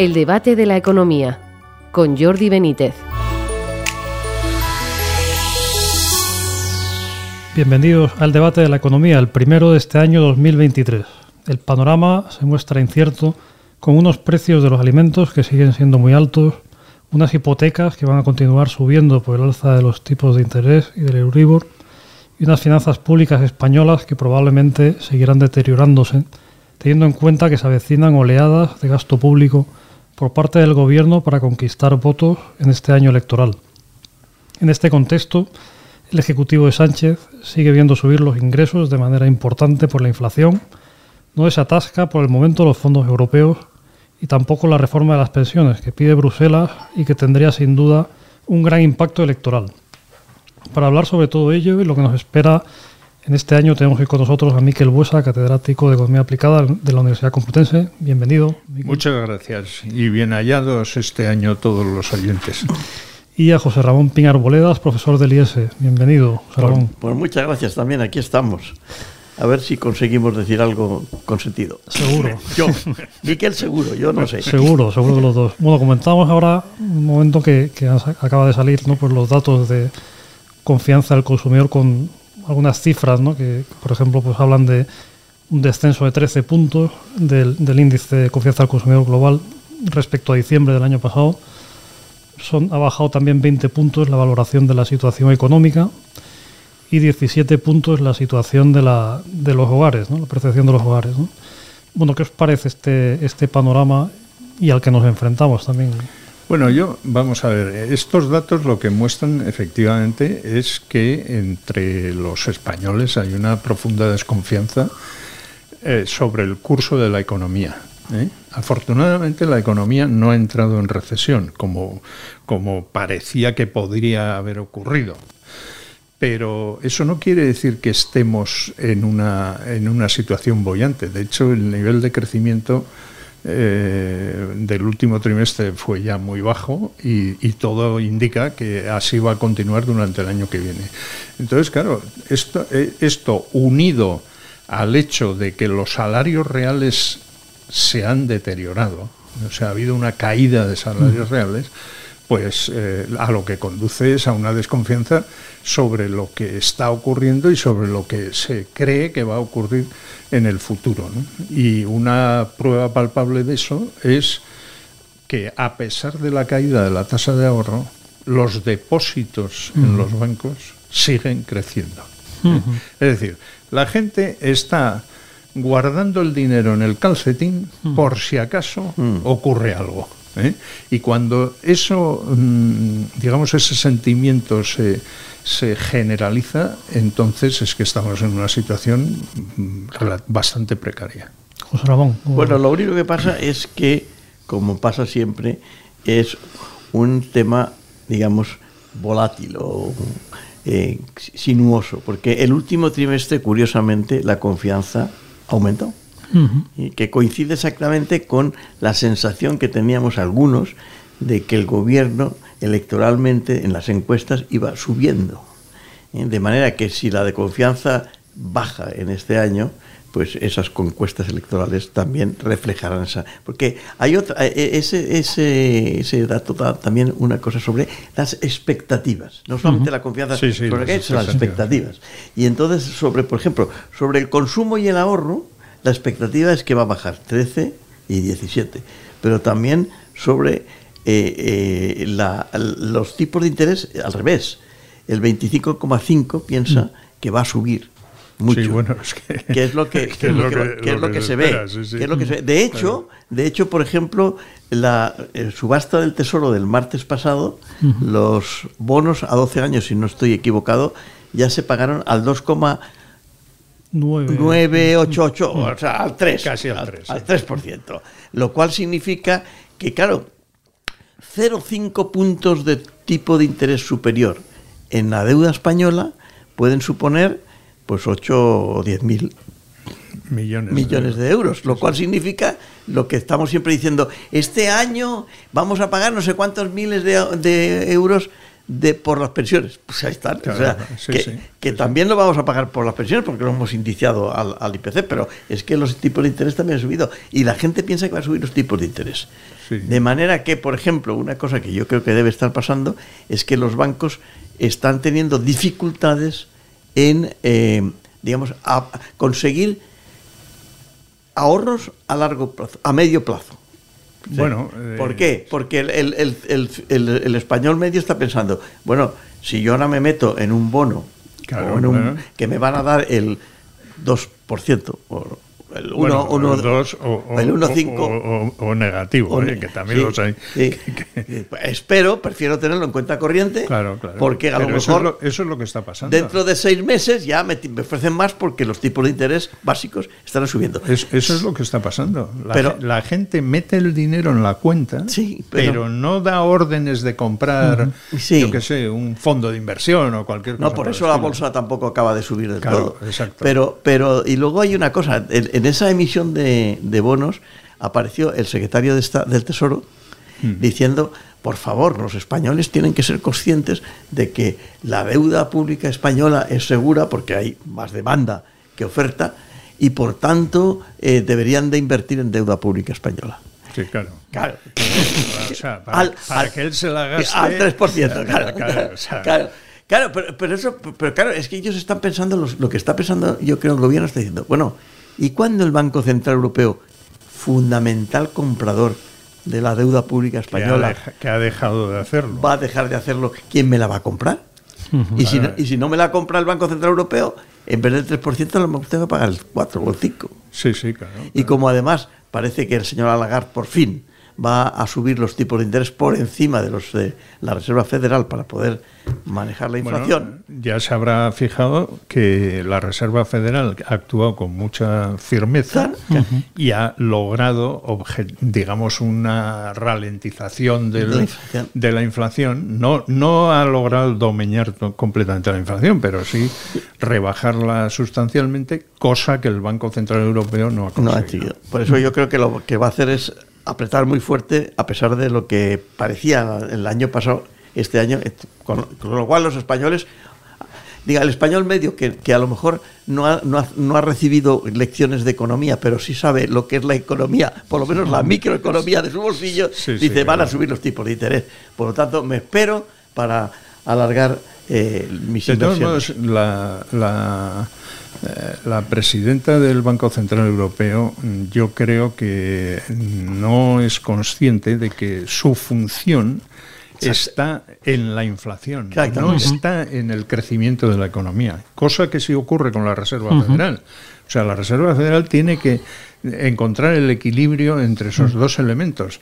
El debate de la economía con Jordi Benítez. Bienvenidos al debate de la economía, el primero de este año 2023. El panorama se muestra incierto con unos precios de los alimentos que siguen siendo muy altos, unas hipotecas que van a continuar subiendo por el alza de los tipos de interés y del Euribor, y unas finanzas públicas españolas que probablemente seguirán deteriorándose, teniendo en cuenta que se avecinan oleadas de gasto público por parte del Gobierno para conquistar votos en este año electoral. En este contexto, el Ejecutivo de Sánchez sigue viendo subir los ingresos de manera importante por la inflación, no desatasca por el momento los fondos europeos y tampoco la reforma de las pensiones que pide Bruselas y que tendría sin duda un gran impacto electoral. Para hablar sobre todo ello y lo que nos espera en este año tenemos que con nosotros a Miquel Buesa, catedrático de Economía Aplicada de la Universidad Complutense. Bienvenido. Muchas gracias y bien hallados este año todos los oyentes. Y a José Ramón Pinar Boledas, profesor del IES. Bienvenido, José Ramón. Pues, pues muchas gracias también, aquí estamos. A ver si conseguimos decir algo con sentido. Seguro. yo, Miquel seguro, yo no sé. Seguro, seguro que los dos. Bueno, comentamos ahora un momento que, que acaba de salir, ¿no? Pues los datos de confianza del consumidor con algunas cifras, ¿no? que por ejemplo pues hablan de un descenso de 13 puntos del, índice de confianza del consumidor global respecto a diciembre del año pasado. Son, ha bajado también 20 puntos la valoración de la situación económica y 17 puntos la situación de, la, de los hogares, ¿no? la percepción de los hogares. ¿no? Bueno, ¿qué os parece este, este panorama y al que nos enfrentamos también? Bueno, yo, vamos a ver, estos datos lo que muestran efectivamente es que entre los españoles hay una profunda desconfianza eh, sobre el curso de la economía. ¿eh? Afortunadamente la economía no ha entrado en recesión, como, como parecía que podría haber ocurrido. Pero eso no quiere decir que estemos en una, en una situación bollante. De hecho, el nivel de crecimiento eh, del último trimestre fue ya muy bajo y, todo indica que así va a continuar durante el año que viene. Entonces, claro, esto, eh, esto unido al hecho de que los salarios reales se han deteriorado, o sea, ha habido una caída de salarios reales, pues eh, a lo que conduce es a una desconfianza sobre lo que está ocurriendo y sobre lo que se cree que va a ocurrir en el futuro. Y una prueba palpable de eso es que a pesar de la caída de la tasa de ahorro, los depósitos en los bancos siguen creciendo. Es decir, la gente está guardando el dinero en el calcetín por si acaso ocurre algo. ¿Eh? Y cuando eso, mm, digamos, ese sentimiento se, se generaliza, entonces es que estamos en una situación mm, bastante precaria. José Ramón. Bueno, lo único que pasa es que, como pasa siempre, es un tema, digamos, volátil o eh, sinuoso, porque el último trimestre, curiosamente, la confianza aumentó y que coincide exactamente con la sensación que teníamos algunos de que el gobierno electoralmente en las encuestas iba subiendo. ¿eh? De manera que si la de confianza baja en este año, pues esas concuestas electorales también reflejarán esa. Porque hay otra, e, e, ese, ese, ese dato da también una cosa sobre las expectativas. No solamente la confianza, sobre las, las expectativas. Y entonces, sobre, por ejemplo, sobre el consumo y el ahorro, la expectativa es que va a bajar 13 y 17, pero también sobre eh, eh, los tipos de interés al revés. El 25,5 piensa mm. que va a subir mucho. que, es lo que, se ve. De hecho, de hecho, por ejemplo, la eh, subasta del Tesoro del martes pasado, los bonos a 12 años, si no estoy equivocado, ya se pagaron al 2, 988, o sea, al 3. Casi al 3. Al, 3%. Lo cual significa que, claro, 0,5 puntos de tipo de interés superior en la deuda española pueden suponer pues 8 o 10 mil millones, millones de, euros, lo cual significa lo que estamos siempre diciendo, este año vamos a pagar no sé cuántos miles de, de euros de por las pensiones. Pues ahí están. Claro, o sea, sí, que, sí, que sí, también lo vamos a pagar por las pensiones porque lo hemos indiciado al, al IPC, pero es que los tipos de interés también han subido y la gente piensa que va a subir los tipos de interés. De manera que, por ejemplo, una cosa que yo creo que debe estar pasando es que los bancos están teniendo dificultades en, eh, digamos, a- conseguir ahorros a largo plazo, a medio plazo. Sí. Bueno, eh, ¿Por qué? Porque el, el- el- el- el- el español medio está pensando, bueno, si yo ahora me meto en un bono Claro, o en un- claro. que me van a dar el 2%, o el 1, Bueno, uno, dos o, o- el o- 1,5. o- o- o negativo, eh, que también sí, los hay. sí. Pues Espero, prefiero tenerlo en cuenta corriente, Claro, claro. porque a lo eso mejor es lo, eso es lo que está pasando. dentro de seis meses ya me, me ofrecen más porque los tipos de interés básicos están subiendo. Es- eso es lo que está pasando. La, Pero- la gente mete el dinero en la cuenta, Sí, pero, pero- no da órdenes de comprar, Sí. yo qué sé, un fondo de inversión o cualquier cosa. No, por el eso la bolsa tampoco acaba de subir del Claro, todo. exacto. Pero, pero, y luego hay una cosa, en, en esa emisión de, de bonos apareció el secretario de Esta- del Tesoro Hmm. diciendo, por favor, los españoles tienen que ser conscientes de que la deuda pública española es segura porque hay más demanda que oferta y por tanto eh, deberían de invertir en deuda pública española. Sí, claro. Claro. O sea, para, Al- para al- que él se la gaste. Al 3%, claro. Claro, o sea, Claro, claro, pero, pero eso, pero claro, es que ellos están pensando, los- lo que está pensando, yo creo, el gobierno está diciendo, bueno, ¿y cuándo el Banco Central Europeo, fundamental comprador de la deuda pública que ha, española, que ha dejado de hacerlo. va a dejar de hacerlo? ¿Quién me la va a comprar? y, si no, y si no me la compra el Banco Central Europeo, en vez del 3%, lo mejor tengo que pagar el 4 o el 5. Sí, sí, claro. Y como además parece que el señor Lagarde por fin va a subir los tipos de interés por encima de los de la Reserva Federal para poder manejar la Bueno, inflación. ya se habrá fijado que la Reserva Federal ha actuado con mucha firmeza y ha logrado, digamos, una ralentización del- De la inflación. de la inflación. No, no ha logrado domeñar completamente la inflación, pero sí rebajarla sustancialmente, cosa que el Banco Central Europeo no ha no conseguido. ha conseguido. Por eso yo creo que lo que va a hacer es apretar muy fuerte, a pesar de lo que parecía el año pasado, este año, et- con, con lo cual los españoles, diga, el español medio que, que a lo mejor no ha, no, ha, no ha recibido lecciones de economía, pero sí sabe lo que es la economía, por lo menos la microeconomía de su bolsillo, Sí, sí, dice, van a subir los tipos de interés. Por lo tanto, me espero para alargar eh, mis De inversiones. la, la, eh, la presidenta del Banco Central Europeo, mm, yo creo que no es consciente de que su función está en la inflación, no está en el crecimiento de la economía, cosa que sí ocurre con la Reserva Federal. O sea, la Reserva Federal tiene que encontrar el equilibrio entre esos dos elementos.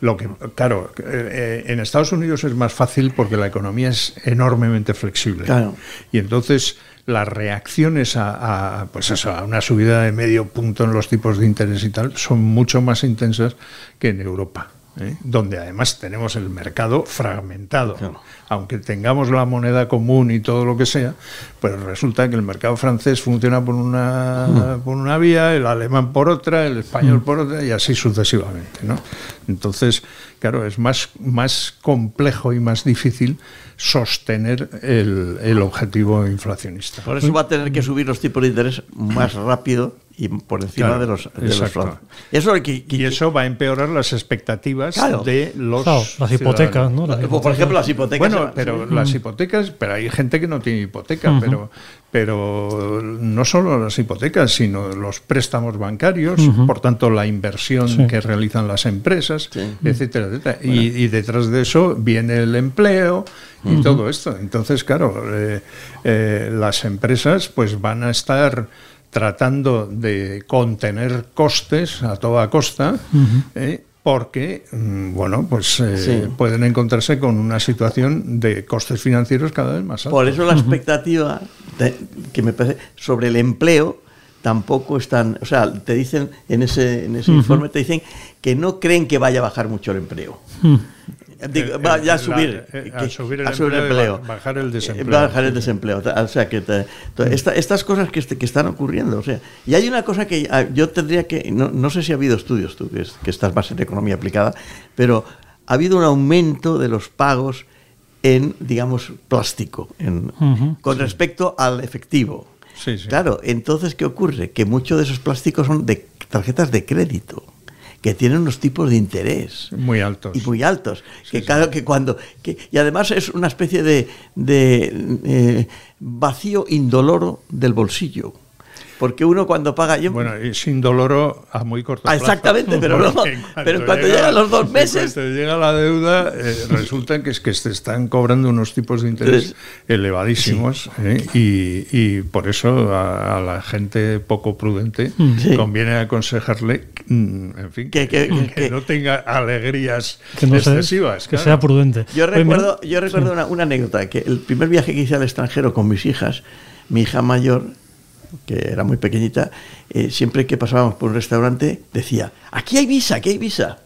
Lo que, claro, eh, en Estados Unidos es más fácil porque la economía es enormemente flexible. Claro. Y entonces las reacciones a, a, pues eso, a una subida de medio punto en los tipos de interés y tal son mucho más intensas que en Europa. ¿Eh? donde además tenemos el mercado fragmentado. Claro. Aunque tengamos la moneda común y todo lo que sea, pues resulta que el mercado francés funciona por una, por una vía, el alemán por otra, el español por otra y así sucesivamente. ¿no? Entonces, claro, es más, más complejo y más difícil sostener el, el objetivo inflacionista. Por eso va a tener que subir los tipos de interés más rápido y por encima Claro, de los, de los. Eso que, que- Y eso va a empeorar las expectativas Claro. de los Claro, las hipotecas, ¿no? Las por ejemplo, las hipotecas. Bueno, pero las hipotecas, pero hay gente que no tiene hipoteca, pero, pero no solo las hipotecas, sino los préstamos bancarios, por tanto la inversión Sí. que realizan las empresas, Sí. etcétera, etcétera. Y, y detrás de eso viene el empleo y todo esto. Entonces, claro, eh, eh, las empresas pues van a estar tratando de contener costes a toda costa, eh, porque, mm, bueno, pues eh, Sí. pueden encontrarse con una situación de costes financieros cada vez más altos. Por eso la expectativa de- que me parece sobre el empleo tampoco están, o sea, te dicen en ese, en ese informe te dicen que no creen que vaya a bajar mucho el empleo. Digo, El- va ya a la- subir, eh, que- a subir el a subir empleo bajar el Eh, desempleo. bajar el desempleo. O sea, que te- to- esta- estas cosas que, est- que están ocurriendo. O sea, y hay una cosa que ah, yo tendría que, no, no sé si ha habido estudios, tú que, es- que estás más en economía aplicada, pero ha habido un aumento de los pagos en, digamos, plástico, en, con respecto al efectivo. Sí, sí. Claro, entonces, ¿qué ocurre? Que muchos de esos plásticos son de tarjetas de crédito, que tienen unos tipos de interés Muy altos. y muy altos. que claro que cuando. Que, y además es una especie de, de eh, vacío indoloro del bolsillo. Porque uno cuando paga. Yo, Bueno, y sin doloro a muy corto Ah, plazo. exactamente, pero no, pero cuando llegan los dos meses- cuanto llega la deuda, eh, resulta que es que se están cobrando unos tipos de interés Entonces, elevadísimos ¿eh? y, y por eso a, a la gente poco prudente Sí. conviene aconsejarle, mm, en fin, Que- que- que, que- no tenga alegrías Que no sea, excesivas. que claro. sea prudente. Yo mira, recuerdo, yo recuerdo una, una anécdota, que el primer viaje que hice al extranjero con mis hijas, mi hija mayor, que era muy pequeñita, eh, siempre que pasábamos por un restaurante decía, aquí hay visa, aquí hay visa.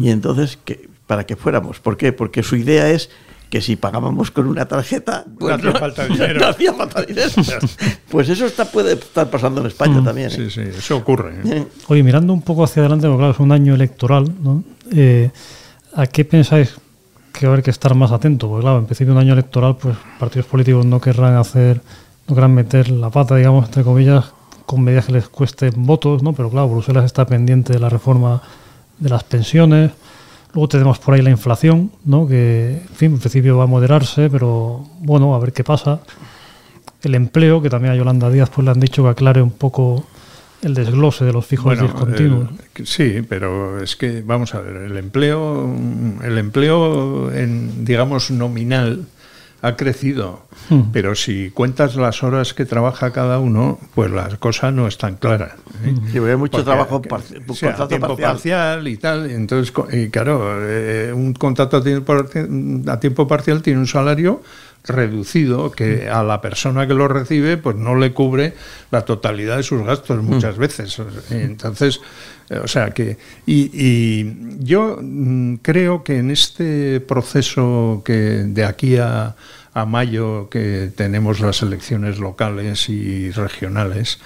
Y entonces, que, para que fuéramos, ¿por qué? Porque su idea es que si pagábamos con una tarjeta, pues hacía falta dinero. no hacía falta dinero. pues eso está, puede estar pasando en España también. ¿eh? Sí, sí, eso ocurre. ¿eh? Oye, mirando un poco hacia adelante, porque claro, es un año electoral, ¿no? Eh, ¿A qué pensáis que va a haber que estar más atento? Porque claro, en principio un año electoral, pues partidos políticos no querrán hacer, querrán meter la pata, digamos, entre comillas, con medidas que les cuesten votos, ¿no? Pero claro, Bruselas está pendiente de la reforma de las pensiones. Luego tenemos por ahí la inflación, ¿no? Que, en fin, en principio va a moderarse, pero bueno, a ver qué pasa. El empleo, que también a Yolanda Díaz pues le han dicho que aclare un poco el desglose de los fijos Bueno, discontinuos. eh, que sí, pero es que vamos a ver, el empleo, el empleo en digamos nominal ha crecido, Hmm. pero si cuentas las horas que trabaja cada uno, pues la cosa no es tan clara. ¿eh? Sí, hay mucho Porque, trabajo, que parci- sea a contrato tiempo parcial. parcial. y tal. Entonces, co- y claro, eh, un contrato a tiempo, parci- a tiempo parcial tiene un salario reducido que a la persona que lo recibe pues no le cubre la totalidad de sus gastos muchas veces. Entonces, eh, o sea que... Y, y yo mm, creo que en este proceso que de aquí a, a mayo que tenemos las elecciones locales y regionales,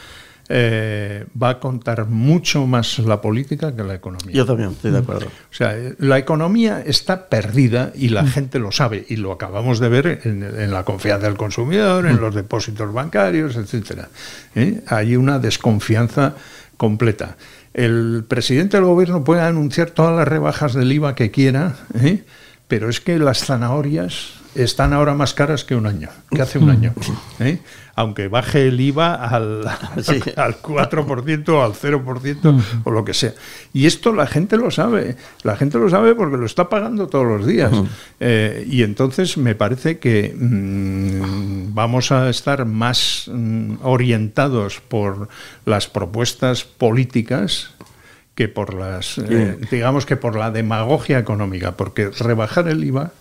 eh, va a contar mucho más la política que la economía. Yo también estoy de acuerdo. O sea, eh, la economía está perdida y la gente lo sabe y lo acabamos de ver en, en la confianza del consumidor, en los depósitos bancarios, etcétera. ¿Eh? Hay una desconfianza completa. El presidente del gobierno puede anunciar todas las rebajas del IVA que quiera, ¿eh? pero es que las zanahorias están ahora más caras que un año, que hace un año. ¿eh? Aunque baje el IVA al, Sí. al 4% o al 0% o lo que sea. Y esto la gente lo sabe. La gente lo sabe porque lo está pagando todos los días. Eh, y entonces me parece que mm, vamos a estar más mm, orientados por las propuestas políticas que por las, eh, digamos que por la demagogia económica, porque rebajar el IVA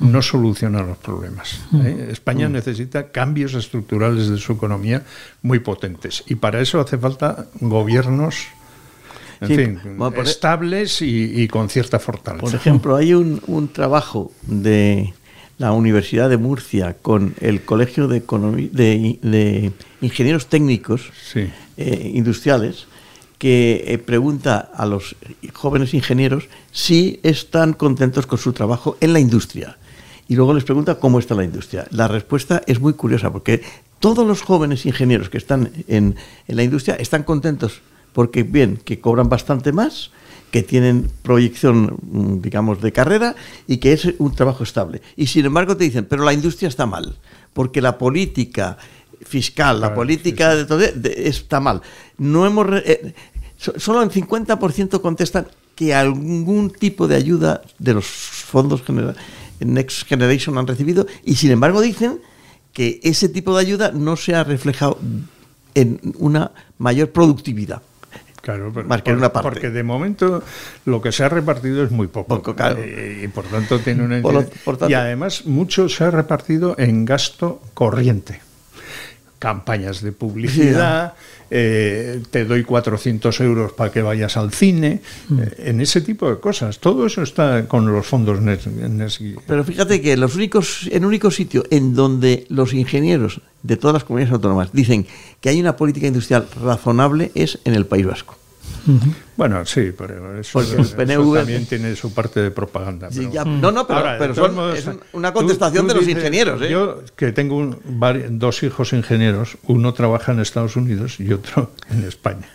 no soluciona los problemas. ¿eh? España necesita cambios estructurales de su economía muy potentes y para eso hace falta gobiernos, en Sí, fin, bueno, por e- estables y, y con cierta fortaleza. Por ejemplo, hay un, un trabajo de la Universidad de Murcia con el Colegio de, Economi- de, de Ingenieros Técnicos Sí. eh, Industriales que eh, pregunta a los jóvenes ingenieros si están contentos con su trabajo en la industria. Y luego les pregunta cómo está la industria. La respuesta es muy curiosa porque todos los jóvenes ingenieros que están en, en la industria están contentos porque, bien, que cobran bastante más, que tienen proyección, mm, digamos, de carrera y que es un trabajo estable. Y sin embargo te dicen, pero la industria está mal, porque la política fiscal, la política de todo de- está mal. No hemos eh, so- solo en 50% contestan que algún tipo de ayuda de los fondos genera- Next Generation han recibido y sin embargo dicen que ese tipo de ayuda no se ha reflejado en una mayor productividad. Claro, pero Más que en por- una parte. porque de momento lo que se ha repartido es muy poco. Poco, claro. Eh, y por tanto tiene una Por lo- incidencia. por tanto- Y además mucho se ha repartido en gasto corriente. Campañas de publicidad, eh, te doy 400 euros para que vayas al cine, Mm. eh, en ese tipo de cosas. Todo eso está con los fondos Next- Next- Pero fíjate que los únicos, el único sitio en donde los ingenieros de todas las comunidades autónomas dicen que hay una política industrial razonable es en el País Vasco. Bueno, sí, pero eso, Porque el eso también tiene su parte de propaganda. Sí, pero- ya- no, no, pero, Ahora, son- modos, es una contestación tú de los dices- ingenieros. ¿eh? Yo, que tengo un- vari- dos hijos ingenieros, uno trabaja en Estados Unidos y otro en España.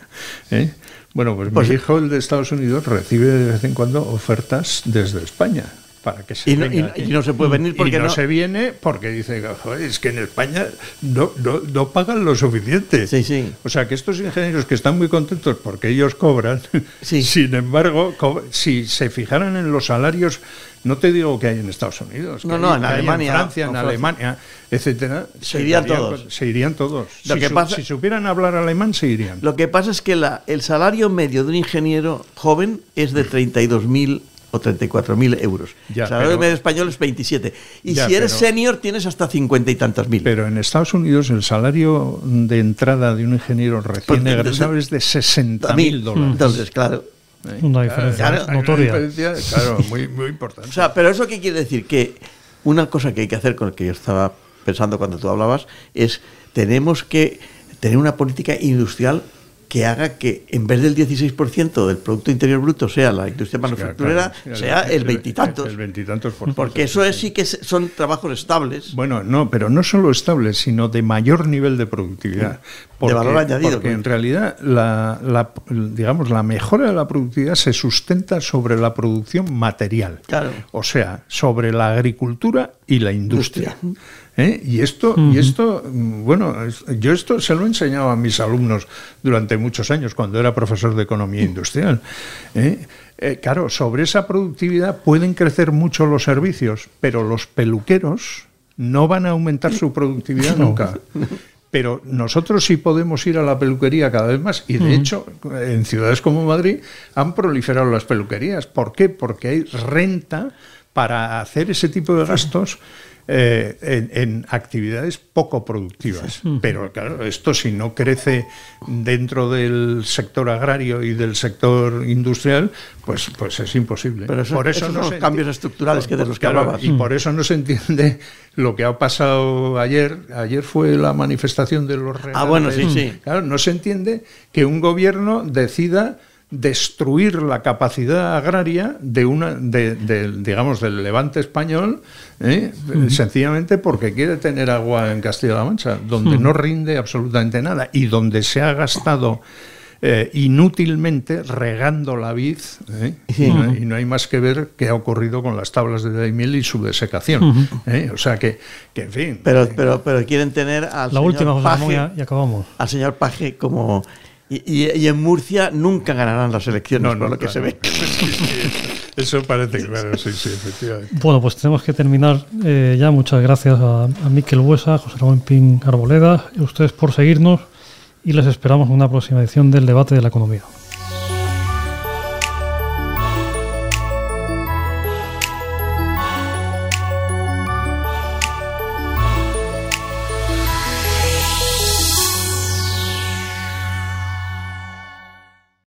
¿eh? Bueno, pues, Pues- mi hijo, el de Estados Unidos, recibe de vez en cuando ofertas desde España para que se Y no- venga y no- aquí. y no se puede venir porque y no, no- se viene porque dice, "Joder, es que en España no, no, no pagan lo suficiente. Sí, sí. O sea, que estos ingenieros que están muy contentos porque ellos cobran, Sí. sin embargo, co- si se fijaran en los salarios, no te digo que hay en Estados Unidos, que No, hay- en Alemania, Francia, en. Alemania, etcétera, Se irían todos. Se irían todos. Lo si, que su- pasa- si supieran hablar alemán, se irían. Lo que pasa es que la- el salario medio de un ingeniero joven es de 32.000 o 34.000 euros. Ya, el salario pero- medio español es 27. Y Ya, si eres pero- senior tienes hasta 50 y tantos mil. Pero en Estados Unidos el salario de entrada de un ingeniero recién Porque- egresado es de 60 mil dólares. Entonces, claro. ¿eh? Una diferencia Claro, una notoria. diferencia, claro, muy, muy importante. O sea, pero eso qué quiere decir? Que una cosa que hay que hacer con lo que yo estaba pensando cuando tú hablabas es tenemos que tener una política industrial que haga que en vez del 16% del Producto Interior Bruto sea la industria manufacturera, Claro, sea el veintitantos. El veintitantos por. Porque eso es, sí que son trabajos estables. Bueno, no, pero no solo estable, sino de mayor nivel de productividad. Porque, valor añadido, Porque claro. en realidad, la, la- digamos, la mejora de la productividad se sustenta sobre la producción material. Claro. O sea, sobre la agricultura y la industria. ¿Eh? Y esto, y esto, bueno, yo esto se lo he enseñado a mis alumnos durante muchos años cuando era profesor de economía industrial. ¿eh? Eh, claro, sobre esa productividad pueden crecer mucho los servicios, pero los peluqueros no van a aumentar su productividad nunca. Pero nosotros sí podemos ir a la peluquería cada vez más. Y de hecho, en ciudades como Madrid han proliferado las peluquerías. ¿Por qué? Porque hay renta para hacer ese tipo de gastos eh, en, en actividades poco productivas. Pero claro, esto si no crece dentro del sector agrario y del sector industrial, pues, pues es imposible. Pero eso- por eso esos no son se los cambios estructurales que de los que Claro, hablabas. Y por eso no se entiende lo que ha pasado ayer. Ayer fue la manifestación de los regalos. Ah, bueno, sí, sí. Claro, no se entiende que un gobierno decida destruir la capacidad agraria de una de, de, digamos del levante español ¿eh? sencillamente porque quiere tener agua en Castilla-La Mancha donde no rinde absolutamente nada y donde se ha gastado eh, inútilmente regando la vid ¿eh? y, no, y, no, hay más que ver qué ha ocurrido con las tablas de daimiel y su desecación ¿eh? o sea que, que, en fin pero pero pero quieren tener al la señor última Paje, y acabamos al señor Paje como y, y, y, en Murcia nunca ganarán las elecciones, no, por no, lo que claro. se ve. Eso parece claro, sí, sí, efectivamente. Bueno, pues tenemos que terminar eh, ya. Muchas gracias a, a Miquel Huesa, a José Ramón Pin Arboleda, y a ustedes por seguirnos y les esperamos en una próxima edición del debate de la economía.